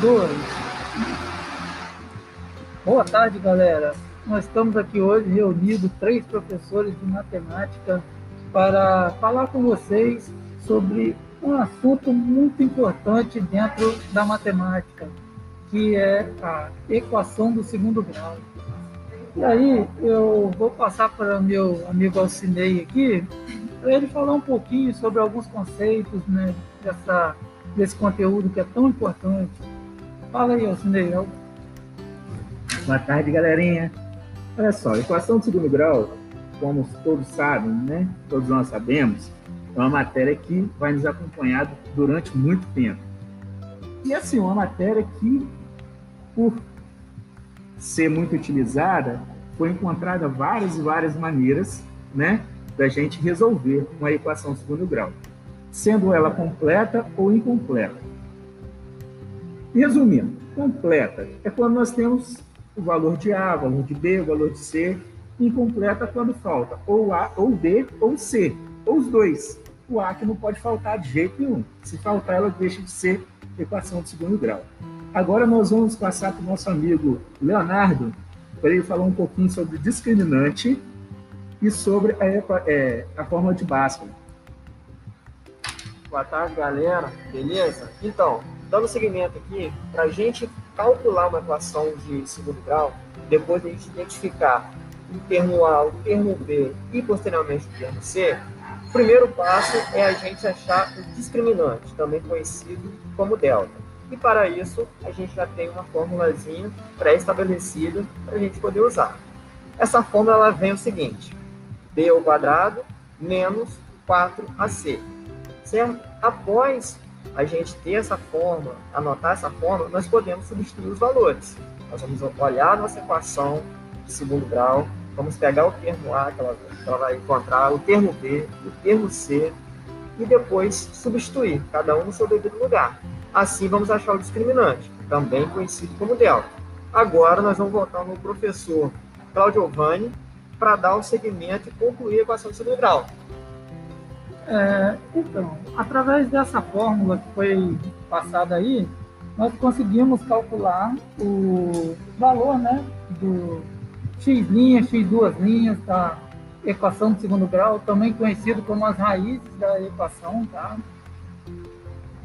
2. Boa tarde, galera. Nós estamos aqui hoje reunidos, três professores de matemática, para falar com vocês sobre um assunto muito importante dentro da matemática, que é a equação do segundo grau. E aí eu vou passar para meu amigo Alcinei aqui, para ele falar um pouquinho sobre alguns conceitos né, dessa, desse conteúdo que é tão importante. Fala aí, Alcinei. Boa tarde, galerinha. Olha só, equação de segundo grau, como todos sabem, né? Todos nós sabemos, é uma matéria que vai nos acompanhar durante muito tempo. E assim, uma matéria que, por ser muito utilizada, foi encontrada várias e várias maneiras, né, da gente resolver uma equação segundo grau, sendo ela completa ou incompleta. Resumindo, completa é quando nós temos o valor de A, o valor de B, o valor de C, incompleta quando falta ou A, ou B, ou C, ou os dois. O A que não pode faltar de jeito nenhum. Se faltar, ela deixa de ser equação de segundo grau. Agora nós vamos passar para o nosso amigo Leonardo, para ele falar um pouquinho sobre discriminante e sobre a, é, a forma de Bhaskara. Boa tarde, galera. Beleza? Então, dando seguimento aqui, para a gente calcular uma equação de segundo grau, depois de a gente identificar o termo A, o termo B e posteriormente o termo C, o primeiro passo é a gente achar o discriminante, também conhecido como delta. E para isso, a gente já tem uma formulazinha pré-estabelecida para a gente poder usar. Essa fórmula ela vem o seguinte: b ao quadrado menos 4ac. Certo? Após a gente ter essa fórmula, anotar essa fórmula, nós podemos substituir os valores. Nós vamos olhar nossa equação de segundo grau, vamos pegar o termo A que ela, que ela vai encontrar, o termo B, o termo C, e depois substituir, cada um no seu devido lugar. Assim vamos achar o discriminante, também conhecido como delta. Agora nós vamos voltar no professor Claudio Vani para dar o segmento e concluir a equação de segundo grau. É, então, através dessa fórmula que foi passada aí, nós conseguimos calcular o valor né, do x linhas, x duas linhas da equação de segundo grau, também conhecido como as raízes da equação. Tá?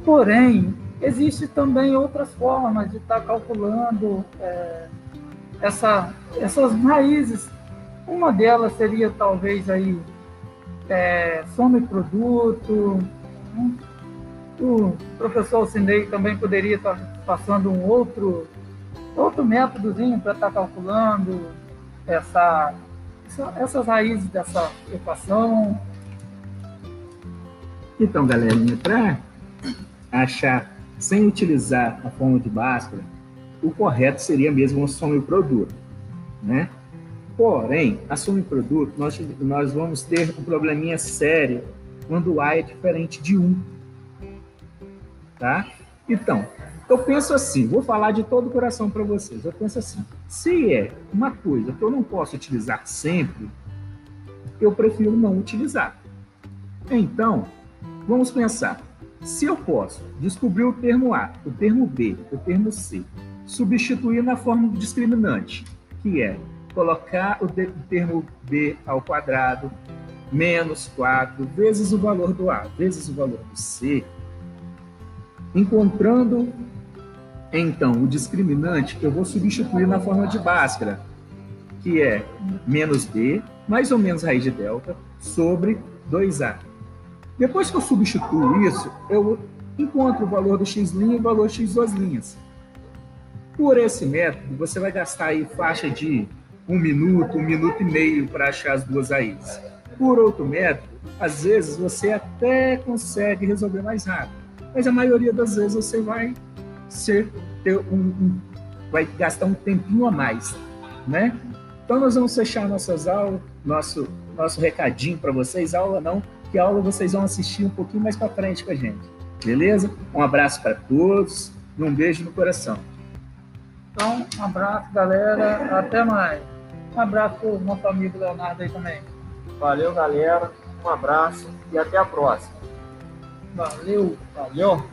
Porém, existe também outras formas de estar calculando é, essa, essas raízes. Uma delas seria talvez aí é, soma e produto. Né? O professor Alcinei também poderia estar passando um outro, outro métodozinho para estar calculando essa, essa, essas raízes dessa equação. Então, galerinha, para achar sem utilizar a forma de Bhaskara, o correto seria mesmo uma soma e produto, né? Porém, assume produto, nós, nós vamos ter um probleminha sério quando A é diferente de 1. Tá? Então, eu penso assim, vou falar de todo o coração para vocês. Eu penso assim, se é uma coisa que eu não posso utilizar sempre, eu prefiro não utilizar. Então, vamos pensar. Se eu posso descobrir o termo A, o termo B, o termo C, substituir na forma do discriminante, que é colocar o termo b ao quadrado menos 4 vezes o valor do a vezes o valor do c, encontrando então o discriminante, eu vou substituir na forma de Bhaskara, que é menos b mais ou menos raiz de delta sobre 2a. Depois que eu substituo isso, eu encontro o valor do x' e o valor x duas linhas. Por esse método, você vai gastar aí faixa de um minuto, um minuto e meio para achar as duas raízes. Por outro método, às vezes você até consegue resolver mais rápido, mas a maioria das vezes você vai ser ter um, um vai gastar um tempinho a mais, né? Então nós vamos fechar nossas aulas, nosso nosso recadinho para vocês, aula não, que aula vocês vão assistir um pouquinho mais para frente com a gente. Beleza? Um abraço para todos um beijo no coração. Então, um abraço, galera. Até mais. Um abraço para o nosso amigo Leonardo aí também. Valeu, galera. Um abraço e até a próxima. Valeu. Valeu.